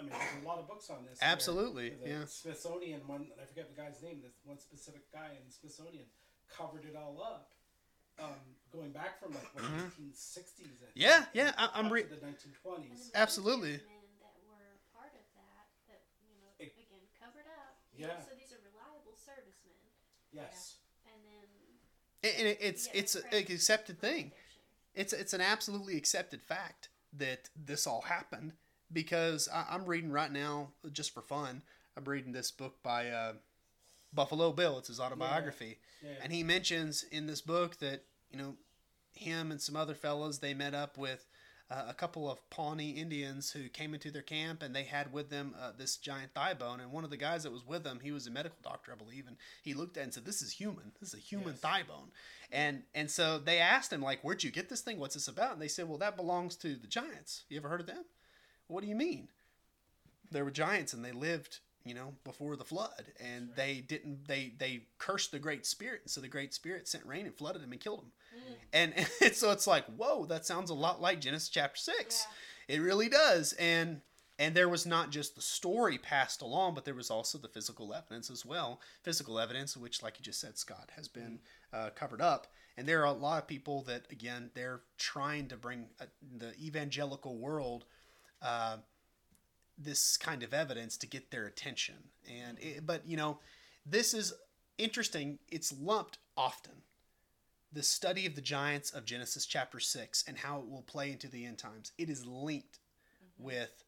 I mean, there's a lot of books on this. Absolutely, where the yeah. Smithsonian one. I forget the guy's name. This one specific guy in the Smithsonian covered it all up. Um, going back from like what, 1960s. I Mm-hmm. Yeah, think, yeah, I- I'm up re- to the 1920s. Absolutely. Men that were part of that, that you know, It- again covered up. Yeah. So these are reliable servicemen, Yes. and then and it, it's Yeah, it's correct. an accepted for what thing. they're sharing. It's it's an absolutely accepted fact that this all happened because I, I'm reading right now just for fun. I'm reading this book by uh, Buffalo Bill. It's his autobiography, Yeah. and he mentions in this book that you know him and some other fellows they met up with uh, a couple of Pawnee Indians who came into their camp and they had with them uh, this giant thigh bone. And one of the guys that was with them, he was a medical doctor, I believe, and he looked at it and said, "This is human. This is a human Yes. thigh bone." And and so they asked him like, "Where'd you get this thing? What's this about?" And they said, "Well, that belongs to the giants. You ever heard of them?" What do you mean? There were giants and they lived, you know, before the flood, and they didn't. They they cursed the Great Spirit, and so the Great Spirit sent rain and flooded them and killed them. And, and so it's like, whoa, that sounds a lot like Genesis chapter six. It really does. And and there was not just the story passed along, but there was also the physical evidence as well. Physical evidence, which, like you just said, Scott, has been uh, covered up. And there are a lot of people that, again, they're trying to bring uh, the evangelical world uh, this kind of evidence to get their attention. And it, but you know, this is interesting. It's lumped often. The study of the giants of Genesis chapter six and how it will play into the end times. It is linked with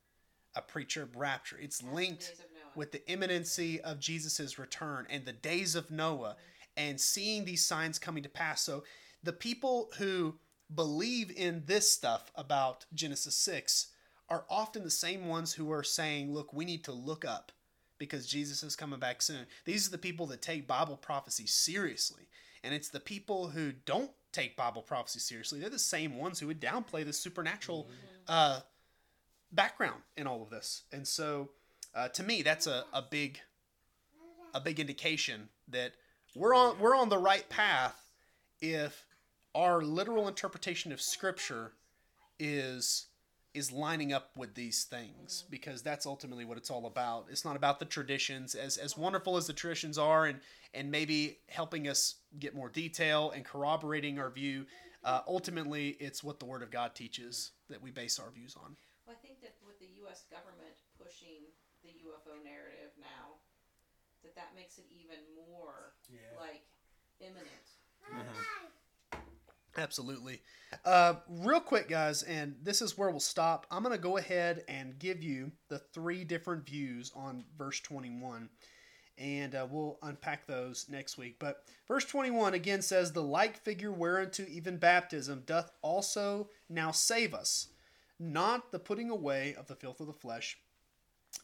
a pre-trib rapture. It's linked Days of Noah. with the imminency of Jesus' return and the days of Noah and seeing these signs coming to pass. So the people who believe in this stuff about Genesis 6 are often the same ones who are saying, look, we need to look up because Jesus is coming back soon. These are the people that take Bible prophecy seriously. And it's the people who don't take Bible prophecy seriously. They're the same ones who would downplay the supernatural uh, background in all of this. And so uh, to me, that's a, a big a big indication that we're on we're on the right path if our literal interpretation of scripture is is lining up with these things mm-hmm. because that's ultimately what it's all about. It's not about the traditions as as wonderful as the traditions are and and maybe helping us get more detail and corroborating our view. Mm-hmm. Uh, ultimately, it's what the Word of God teaches that we base our views on. Well, I think that with the U.S. government pushing the UFO narrative now, that that makes it even more Yeah. like imminent. Uh-huh. Absolutely. Uh, real quick, guys, and this is where we'll stop. I'm going to go ahead and give you the three different views on verse 21, and uh, we'll unpack those next week. But verse 21 again says, The like figure whereunto even baptism doth also now save us, not the putting away of the filth of the flesh,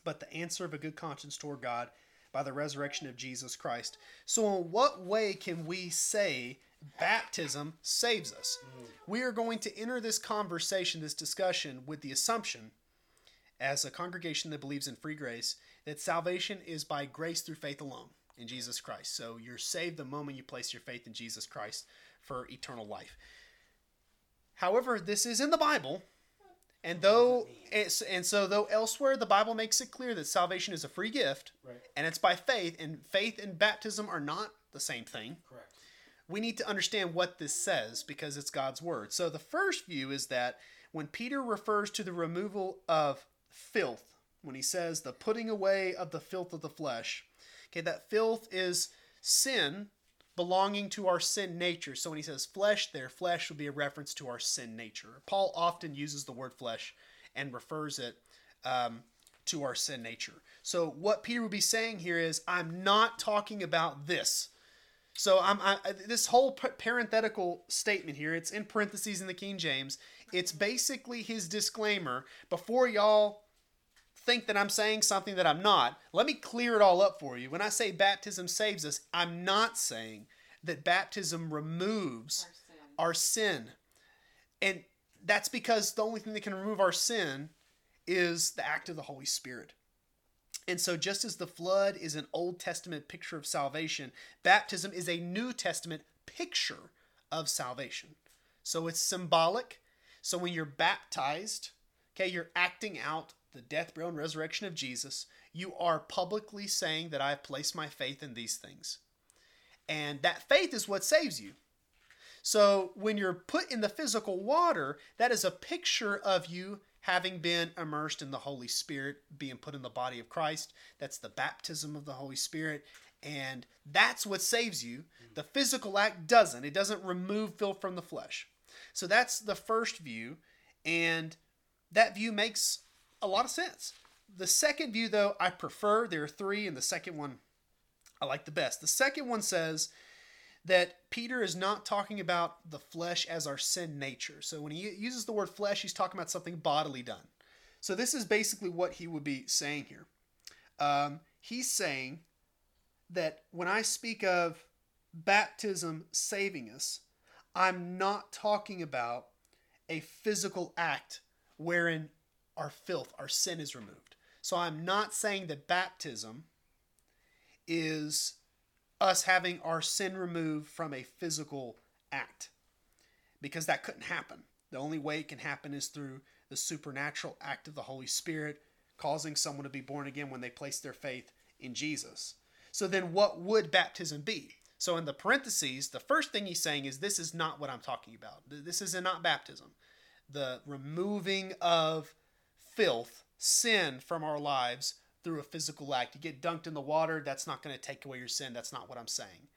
but the answer of a good conscience toward God by the resurrection of Jesus Christ. So, in what way can we say baptism saves us? We are going to enter this conversation, this discussion, with the assumption, as a congregation that believes in free grace, that salvation is by grace through faith alone in Jesus Christ. So, you're saved the moment you place your faith in Jesus Christ for eternal life. However, this is in the Bible, and though and so though elsewhere the Bible makes it clear that salvation is a free gift Right. and it's by faith and faith and baptism are not the same thing. Correct. We need to understand what this says because it's God's word. So the first view is that when Peter refers to the removal of filth, when he says the putting away of the filth of the flesh, okay, that filth is sin belonging to our sin nature. So when he says flesh there, flesh would be a reference to our sin nature. Paul often uses the word flesh and refers it um, to our sin nature. So what Peter would be saying here is, I'm not talking about this. So I'm I, this whole pa- parenthetical statement here. It's in parentheses in the King James. It's basically his disclaimer before y'all think that I'm saying something that I'm not. Let me clear it all up for you. When I say baptism saves us, I'm not saying that baptism removes Our sin. our sin. And that's because the only thing that can remove our sin is the act of the Holy Spirit. And so, just as the flood is an Old Testament picture of salvation, baptism is a New Testament picture of salvation. So, it's symbolic. So, when you're baptized, okay, you're acting out the death, burial, and resurrection of Jesus. You are publicly saying that I've placed my faith in these things. And that faith is what saves you. So when you're put in the physical water, that is a picture of you having been immersed in the Holy Spirit, being put in the body of Christ. That's the baptism of the Holy Spirit. And that's what saves you. The physical act doesn't. It doesn't remove filth from the flesh. So that's the first view. And that view makes a lot of sense. The second view, though, I prefer. There are three, and the second one I like the best. The second one says that Peter is not talking about the flesh as our sin nature. So when he uses the word flesh, he's talking about something bodily done. So this is basically what he would be saying here. Um, he's saying that when I speak of baptism saving us, I'm not talking about a physical act wherein our filth, our sin is removed. So I'm not saying that baptism is us having our sin removed from a physical act because that couldn't happen. The only way it can happen is through the supernatural act of the Holy Spirit causing someone to be born again when they place their faith in Jesus. So then what would baptism be? So in the parentheses, the first thing he's saying is this is not what I'm talking about. This is not baptism. The removing of filth, sin from our lives through a physical act. You get dunked in the water, that's not going to take away your sin. That's not what I'm saying.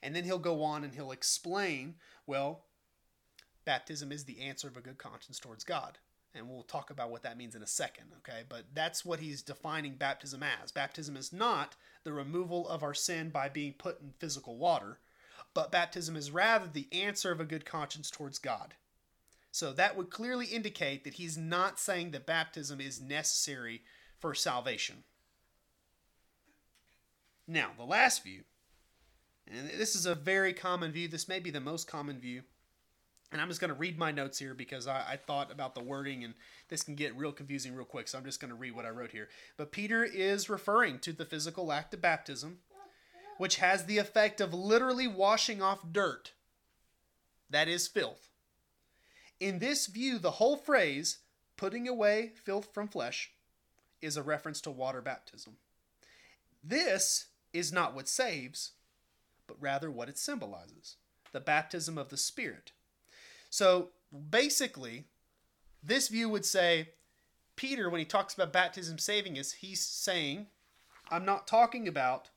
And then he'll go on and he'll explain, well, baptism is the answer of a good conscience towards God. And we'll talk about what that means in a second, okay? But that's what he's defining baptism as. Baptism is not the removal of our sin by being put in physical water, but baptism is rather the answer of a good conscience towards God. So that would clearly indicate that he's not saying that baptism is necessary for salvation. Now, the last view, and this is a very common view, this may be the most common view. And I'm just going to read my notes here because I, I, thought about the wording and this can get real confusing real quick. So I'm just going to read what I wrote here. But Peter is referring to the physical act of baptism, which has the effect of literally washing off dirt. That is filth. In this view, the whole phrase, putting away filth from flesh, is a reference to water baptism. This is not what saves, but rather what it symbolizes the baptism of the Spirit. So basically, this view would say Peter, when he talks about baptism saving us, he's saying, I'm not talking about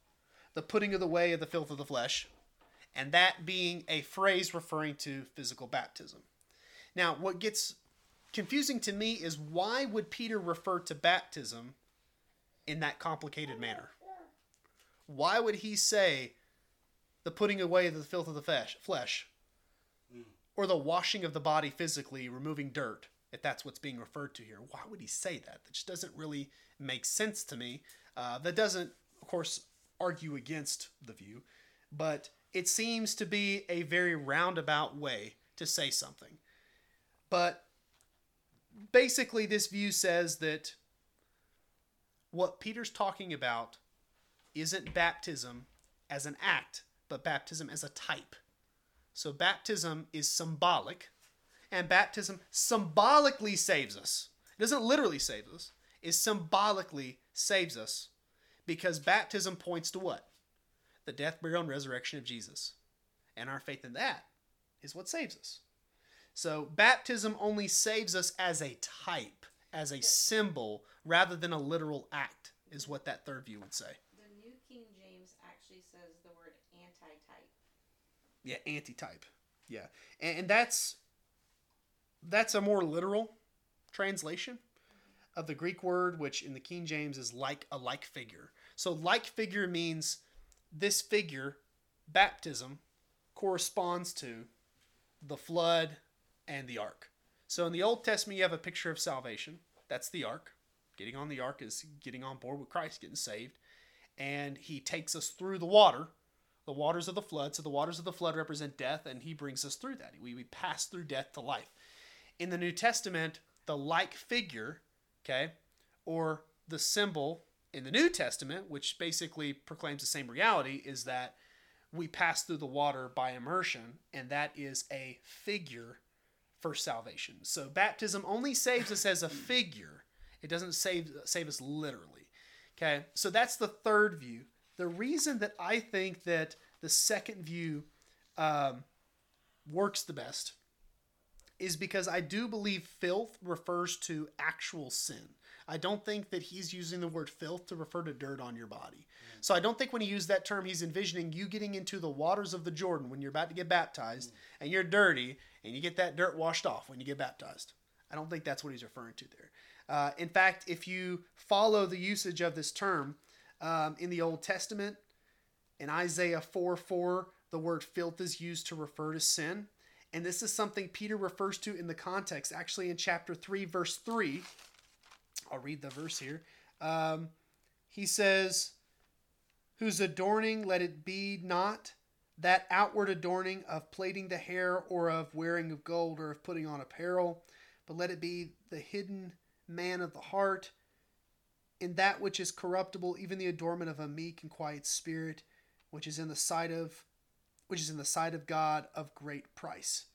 the putting of the way of the filth of the flesh, and that being a phrase referring to physical baptism. Now, what gets confusing to me is why would Peter refer to baptism in that complicated manner? Why would he say the putting away of the filth of the flesh or the washing of the body physically, removing dirt, if that's what's being referred to here? Why would he say that? That just doesn't really make sense to me. Uh, that doesn't, of course, argue against the view, but it seems to be a very roundabout way to say something. But basically, this view says that what Peter's talking about isn't baptism as an act, but baptism as a type. So baptism is symbolic, and baptism symbolically saves us. It doesn't literally save us, it symbolically saves us because baptism points to what? The death, burial, and resurrection of Jesus. And our faith in that is what saves us. So baptism only saves us as a type, as a symbol, rather than a literal act, is what that third view would say. The New King James actually says the word anti-type. Yeah, anti-type. Yeah, and, and that's that's a more literal translation. of the Greek word, which in the King James is like a like figure. So, like figure means this figure, baptism, corresponds to the flood and the ark. So, in the Old Testament, you have a picture of salvation. That's the ark. Getting on the ark is getting on board with Christ, getting saved. And he takes us through the water, the waters of the flood. So, the waters of the flood represent death, and he brings us through that. We, we pass through death to life. In the New Testament, the like figure, okay, or the symbol in the New Testament, which basically proclaims the same reality, is that we pass through the water by immersion, and that is a figure for salvation. So baptism only saves us as a figure. It doesn't save save us literally. Okay? So that's the third view. The reason that I think that the second view um, works the best is because I do believe filth refers to actual sin. I don't think that he's using the word filth to refer to dirt on your body. So I don't think when he used that term, he's envisioning you getting into the waters of the Jordan when you're about to get baptized and you're dirty and you get that dirt washed off when you get baptized. I don't think that's what he's referring to there. Uh, in fact, if you follow the usage of this term um, in the Old Testament, in Isaiah 4 4, the word filth is used to refer to sin. And this is something Peter refers to in the context, actually in chapter 3, verse 3. I'll read the verse here. Um, he says, Whose adorning let it be not that outward adorning of plaiting the hair or of wearing of gold or of putting on apparel, but let it be the hidden man of the heart, in that which is corruptible, even the adornment of a meek and quiet spirit, which is in the sight of which is in the sight of God of great price.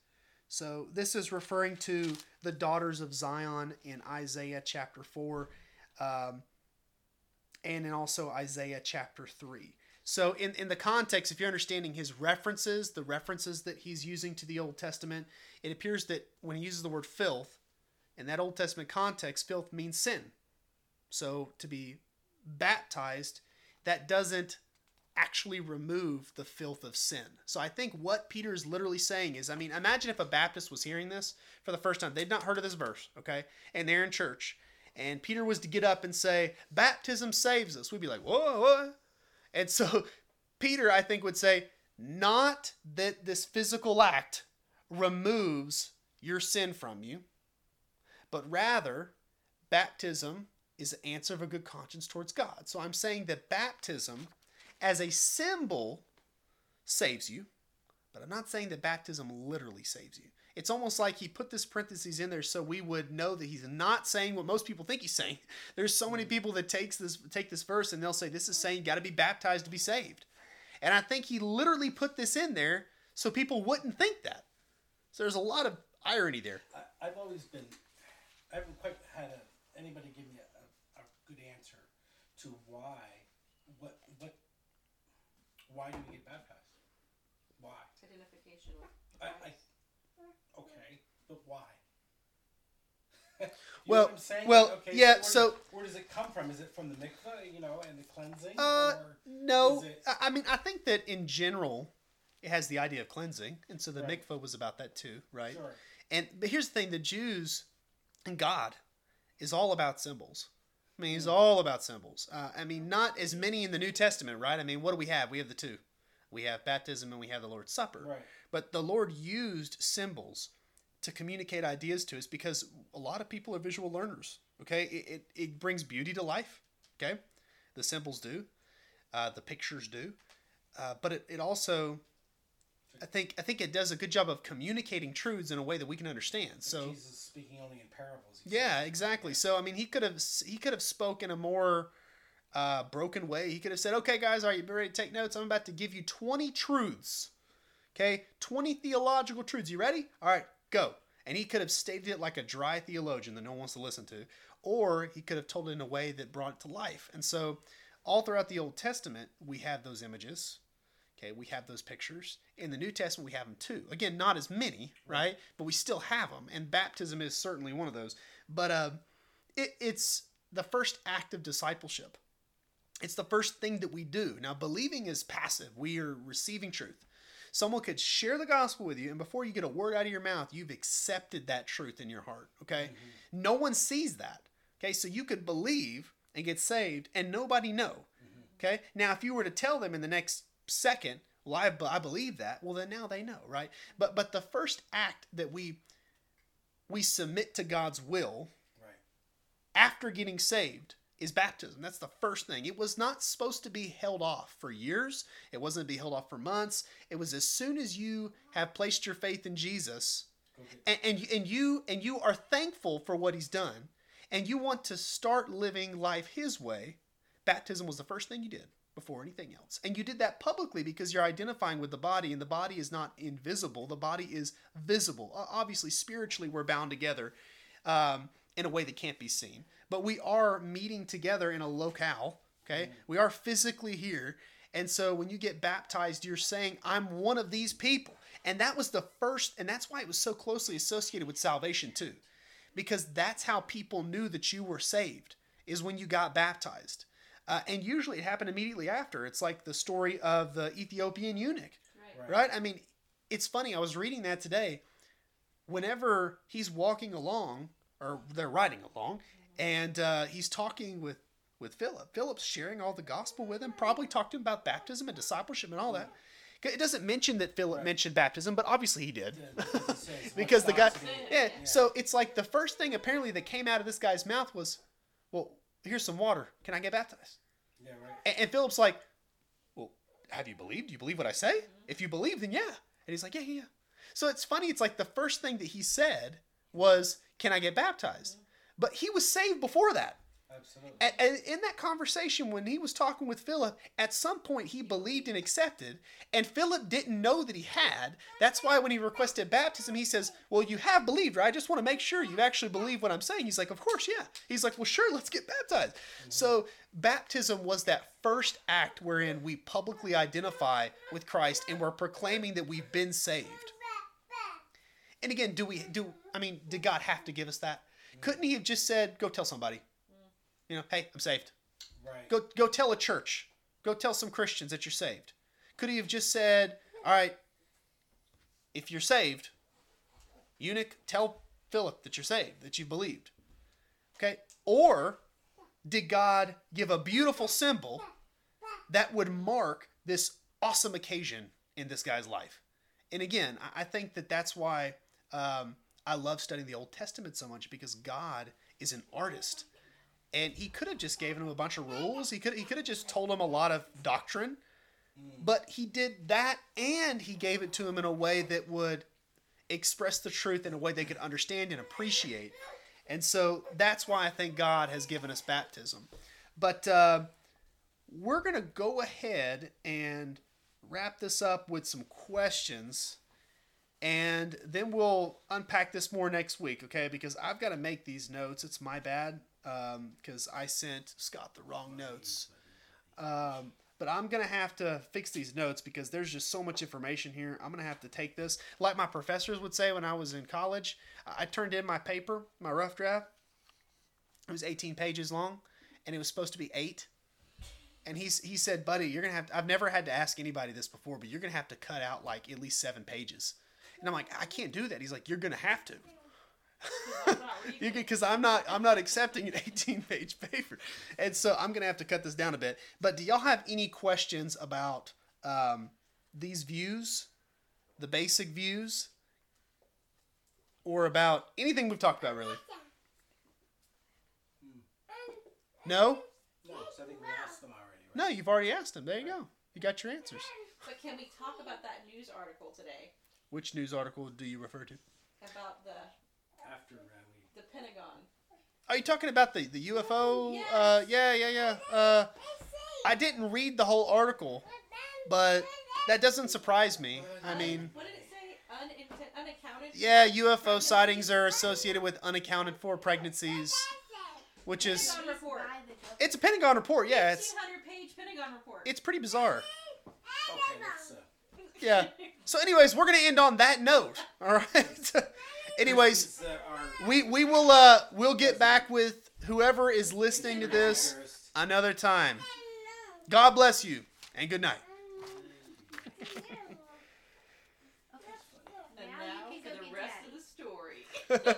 So this is referring to the daughters of Zion in Isaiah chapter 4 um, and in also Isaiah chapter 3. So in, in the context, if you're understanding his references, the references that he's using to the Old Testament, it appears that when he uses the word filth, in that Old Testament context, filth means sin. So to be baptized, that doesn't actually remove the filth of sin. So I think what Peter is literally saying is, I mean, imagine if a Baptist was hearing this for the first time. They've not heard of this verse, okay? And they're in church. And Peter was to get up and say, baptism saves us. We'd be like, whoa, what? And so Peter, I think, would say, not that this physical act removes your sin from you, but rather baptism is an answer of a good conscience towards God. So I'm saying that baptism as a symbol saves you, but I'm not saying that baptism literally saves you. It's almost like he put this parentheses in there so we would know that he's not saying what most people think he's saying. There's so many hmm. people that takes this take this verse and they'll say this is saying you got to be baptized to be saved. And I think he literally put this in there so people wouldn't think that. So there's a lot of irony there. I, I've always been, I haven't quite had a, anybody give me a, a, a good answer to why, what, what, why do we get baptized? Why? Identification with I, Christ. I, okay, but why? You know Well- what I'm saying? well, Like, yeah, where so- where does it come from? Is it from the mikvah, you know, and the cleansing? Uh, or no, is it- I I mean I think that in general it has the idea of cleansing, and so the Right. mikvah was about that too, right? Sure. And but here's the thing: the Jews and God is all about symbols. I mean, Hmm. he's all about symbols. Uh, I mean, not as many in the New Testament, right? I mean, what do we have? We have the two. We have baptism and we have the Lord's Supper. Right. But the Lord used symbols to communicate ideas to us because a lot of people are visual learners. Okay, it, it, it brings beauty to life. Okay, the symbols do, uh, the pictures do, uh, but it, it also, I think I think it does a good job of communicating truths in a way that we can understand. So Jesus speaking only in parables. yeah, said. exactly. So I mean, he could have he could have spoken a more uh, broken way. He could have said, "Okay, guys, are you ready to take notes? I'm about to give you 20 truths. Okay, 20 theological truths. You ready? All right, go." And he could have stated it like a dry theologian that no one wants to listen to, or he could have told it in a way that brought it to life. And so, all throughout the Old Testament, we have those images. Okay, we have those pictures. In the New Testament, we have them too. Again, not as many, right? But we still have them, and baptism is certainly one of those. But uh, it, it's the first act of discipleship. It's the first thing that we do. Now, believing is passive. We are receiving truth. Someone could share the gospel with you, and before you get a word out of your mouth, you've accepted that truth in your heart. Okay, no one sees that. Okay, so you could believe and get saved and nobody know. Okay, now if you were to tell them in the next second, well, I, I believe that, well, then now they know, right? But but the first act that we we submit to God's will Right. after getting saved is baptism. That's the first thing. It was not supposed to be held off for years. It wasn't to be held off for months. It was as soon as you have placed your faith in Jesus get and, and and you and you are thankful for what he's done and you want to start living life his way, baptism was the first thing you did before anything else. And you did that publicly because you're identifying with the body and the body is not invisible, the body is visible. Obviously spiritually we're bound together um, in a way that can't be seen. But we are meeting together in a locale, okay? We are physically here. And so when you get baptized, you're saying, I'm one of these people. And that was the first, and that's why it was so closely associated with salvation, too. Because that's how people knew that you were saved, is when you got baptized. Uh, and usually it happened immediately after. It's like the story of the Ethiopian eunuch Right. right? I mean, it's funny. I was reading that today. Whenever he's walking along, or they're riding along, and uh, he's talking with with Philip. Philip's sharing all the gospel with him. Probably talked to him about baptism and discipleship and all that. It doesn't mention that Philip Right. mentioned baptism, but obviously he did. Because it says, "What because the guy, stops me?" yeah. So it's like the first thing apparently that came out of this guy's mouth was, "Well, here's some water. Can I get baptized?" Yeah, right. And, and Philip's like, Well, have you believed? Do you believe what I say? Mm-hmm. If you believe, then yeah. And he's like, Yeah, yeah, yeah. So it's funny. It's like the first thing that he said was, Can I get baptized? Mm-hmm. But he was saved before that. Absolutely. And, and in that conversation, when he was talking with Philip, at some point he believed and accepted, and Philip didn't know that he had. That's why when he requested baptism, he says, Well, you have believed, right? I just want to make sure you actually believe what I'm saying. He's like, Of course, yeah. He's like, Well, sure, let's get baptized. Mm-hmm. So, baptism was that first act wherein we publicly identify with Christ and we're proclaiming that we've been saved. And again, do we do I mean, did God have to give us that? Couldn't he have just said, Go tell somebody? You know, hey, I'm saved. Right. Go go tell a church. Go tell some Christians that you're saved. Could he have just said, "All right, if you're saved, eunuch, tell Philip that you're saved, that you've believed." Okay? Or did God give a beautiful symbol that would mark this awesome occasion in this guy's life? And again, I I think that that's why um, I love studying the Old Testament so much because God is an artist and he could have just given him a bunch of rules. He could he could have just told him a lot of doctrine, but he did that, and he gave it to him in a way that would express the truth in a way they could understand and appreciate. And so that's why I think God has given us baptism. But uh, we're gonna go ahead and wrap this up with some questions. And then we'll unpack this more next week, okay? Because I've got to make these notes. It's my bad because I sent Scott the wrong notes. Um, but I'm to have to fix these notes because there's just so much information here. I'm to have to take this. Like my professors would say when I was in college, I turned in my paper, my rough draft. It was 18 pages long, and it was supposed to be eight. And he's, he said, buddy, you're to have to, I've never had to ask anybody this before, but you're to have to cut out like at least seven pages. And I'm like, I can't do that. He's like, you're to have to. Because I'm not I'm not accepting an 18 page paper, and so I'm gonna have to cut this down a bit. But do y'all have any questions about um, these views, the basic views, or about anything we've talked about really? No, No, 'cause I think we asked them already. Right? no, you've already asked them. There you go. You got your answers. But can we talk about that news article today Which news article do you refer to? about the After the Pentagon? Are you talking about the the UFO? Uh, yeah, yeah, yeah. Uh, I didn't read the whole article, but that doesn't surprise me. I mean, what did it say? Uninten- unaccounted. yeah, UFO sightings are associated with unaccounted for pregnancies, which is Pentagon report. it's a Pentagon report. Yeah, it's 1,800 page Pentagon report. it's pretty bizarre. Okay, let's. Uh, Yeah. So, anyways, we're gonna end on that note. All right. anyways, these, are we we will uh we'll get back with whoever is listening to this another time. God bless you and good night. and Now now you can for the rest of the story.